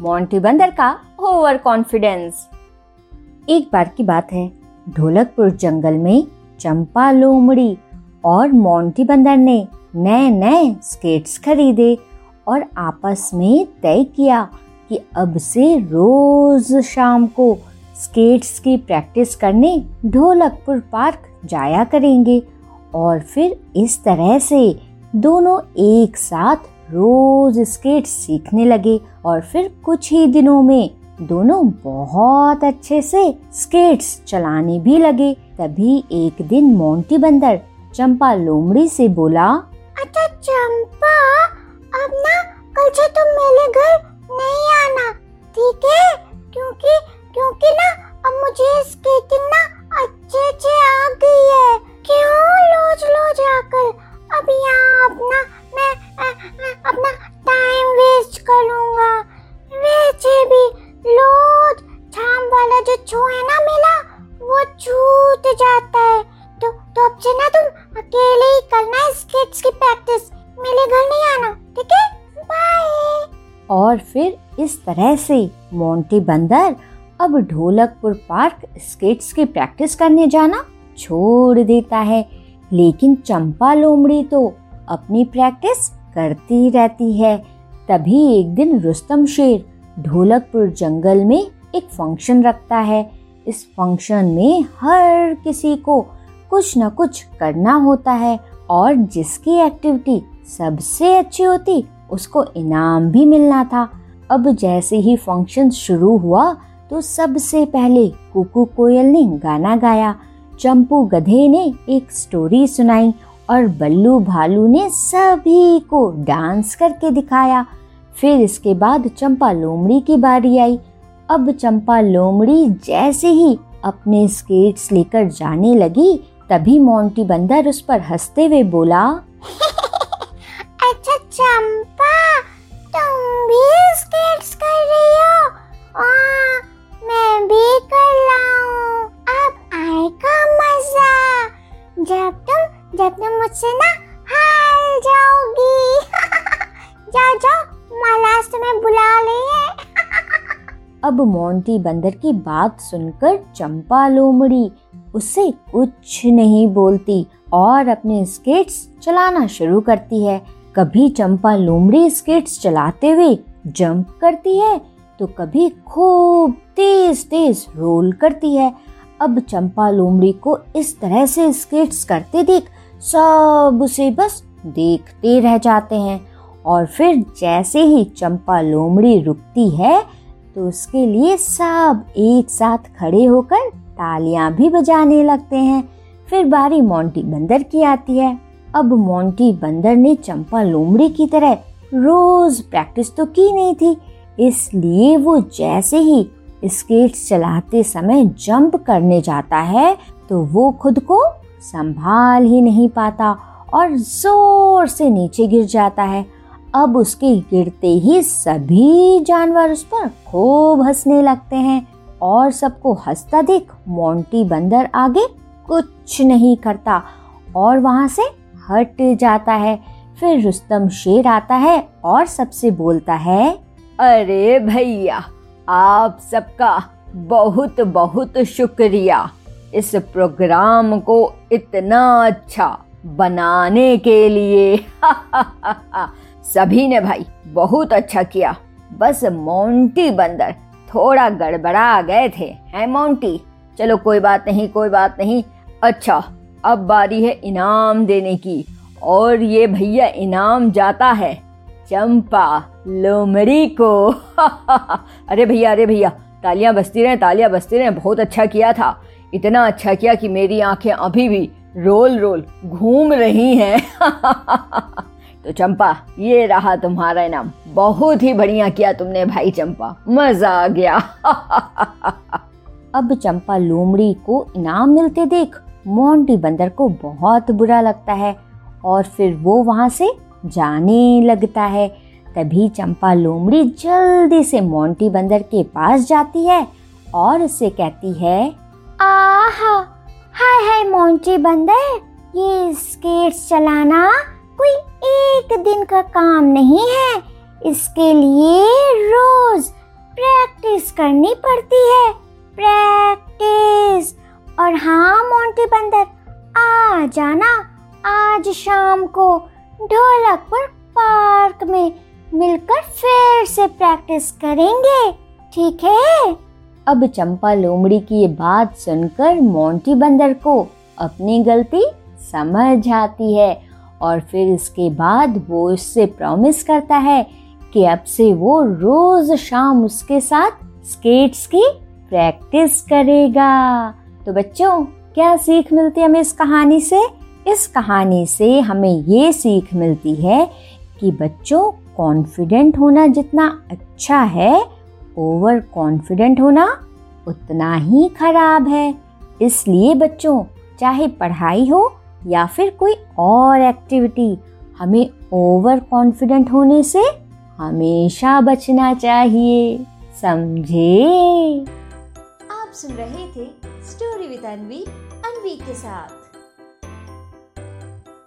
Monty बंदर का over confidence एक बार की बात है, ढोलकपुर जंगल में चंपा लोमड़ी और मोंटी बंदर ने नए नए स्केट्स खरीदे और आपस में तय किया कि अब से रोज शाम को स्केट्स की प्रैक्टिस करने ढोलकपुर पार्क जाया करेंगे और फिर इस तरह से दोनों एक साथ रोज स्केट सीखने लगे और फिर कुछ ही दिनों में दोनों बहुत अच्छे से स्केट्स चलाने भी लगे। तभी एक दिन मोंटी बंदर चंपा लोमड़ी से बोला अच्छा चंपा, अब ना, कल से तुम मेरे घर करना स्केट्स की प्रैक्टिस मेरे घर नहीं आना, ठीक है? बाय और फिर इस तरह से मोंटी बंदर अब ढोलकपुर पार्क स्केट्स की प्रैक्टिस करने जाना छोड़ देता है। लेकिन चंपा लोमड़ी तो अपनी प्रैक्टिस करती रहती है। तभी एक दिन रुस्तम शेर ढोलकपुर जंगल में एक फ़ंक्शन रखता है। इस फ़ंक्शन में हर किसी को कुछ न कुछ करना होता है। और जिसकी एक्टिविटी सबसे अच्छी होती, उसको इनाम भी मिलना था। अब जैसे ही फ़ंक्शन शुरू हुआ तो सबसे पहले कुकू कोयल ने गाना गाया। चंपू गधे ने एक स्टोरी सुनाई और बल्लू भालू ने सभी को डांस करके दिखाया। फिर इसके बाद चंपा लोमड़ी की बारी आई। अब चंपा लोमड़ी जैसे ही अपने स्केट्स लेकर जाने लगी तभी मोंटी बंदर उस पर हँसते हुए बोला अच्छा चंपा तुम भी स्केट्स कर रही हो? आ, मैं भी कर रहा हूँ अब आएगा मज़ा। जब तुम जब तुम मुझसे ना हार जाओगी। जाओ जाओ महाराज तुम्हें बुला रही अब मोंटी बंदर की बात सुनकर चंपा लोमड़ी। उससे कुछ नहीं बोलती और अपने स्केट्स चलाना शुरू करती है। कभी चंपा लोमड़ी स्केट्स चलाते हुए जंप करती है तो कभी खूब तेज तेज रोल करती है। अब चंपा लोमड़ी को इस तरह से स्केट्स करते देख सब उसे बस देखते रह जाते हैं। और फिर जैसे ही चंपा लोमड़ी रुकती है तो उसके लिए सब एक साथ खड़े होकर तालियाँ भी बजाने लगते हैं। फिर बारी मोंटी बंदर की आती है। अब मोंटी बंदर ने चंपा लोमड़ी की तरह रोज प्रैक्टिस तो की नहीं थी, इसलिए वो जैसे ही स्केट्स चलाते समय जंप करने जाता है तो वो खुद को संभाल ही नहीं पाता और ज़ोर से नीचे गिर जाता है। अब उसके गिरते ही सभी जानवर उस पर खूब हंसने लगते हैं। और सबको हंसता देख मोंटी बंदर आगे कुछ नहीं करता और वहाँ से हट जाता है। फिर रुस्तम शेर आता है और सबसे बोलता है, अरे भैया, आप सबका बहुत बहुत शुक्रिया। इस प्रोग्राम को इतना अच्छा बनाने के लिए। सभी ने भाई, बहुत अच्छा किया। बस मोंटी बंदर थोड़ा गड़बड़ा गए थे, है मोंटी? चलो कोई बात नहीं, कोई बात नहीं। अच्छा अब बारी है इनाम देने की। और ये भैया इनाम जाता है। चंपा लोमड़ी को। अरे भैया अरे भैया, तालियाँ बजती रहे, तालियाँ बजती रहे। बहुत अच्छा किया था। इतना अच्छा किया कि मेरी आँखें अभी भी रोल रोल घूम रही हैं। तो चंपा, ये रहा तुम्हारा इनाम। बहुत ही बढ़िया किया तुमने भाई चंपा। मज़ा आ गया। अब चंपा लोमड़ी को इनाम मिलते देख, मोंटी बंदर को बहुत बुरा लगता है और फिर वो वहाँ से जाने लगता है। तभी चंपा लोमड़ी जल्दी से मोंटी बंदर के पास जाती है और उसे कहती है, आहा, हाय हाय मोंटी बंदर, ये स्केट्स चलाना कोई एक दिन का काम नहीं है। इसके लिए रोज प्रैक्टिस करनी पड़ती है। प्रैक्टिस। और हाँ मोंटी बंदर आ जाना आज शाम को ढोलक पर पार्क में मिलकर फिर से प्रैक्टिस करेंगे। ठीक है? अब चंपा लोमड़ी की ये बात सुनकर मोंटी बंदर को अपनी गलती समझ आती है। और फिर इसके बाद वो उससे प्रॉमिस करता है कि अब से वो रोज शाम उसके साथ स्केट्स की प्रैक्टिस करेगा। तो बच्चों, क्या सीख मिलती है हमें इस कहानी से? इस कहानी से हमें ये सीख मिलती है कि बच्चों कॉन्फिडेंट होना जितना अच्छा है ओवर कॉन्फिडेंट होना उतना ही खराब है। इसलिए बच्चों, चाहे पढ़ाई हो या फिर कोई और एक्टिविटी हमें ओवर कॉन्फिडेंट होने से हमेशा बचना चाहिए। समझे? आप सुन रहे थे स्टोरी विद अनवी अनवी के साथ।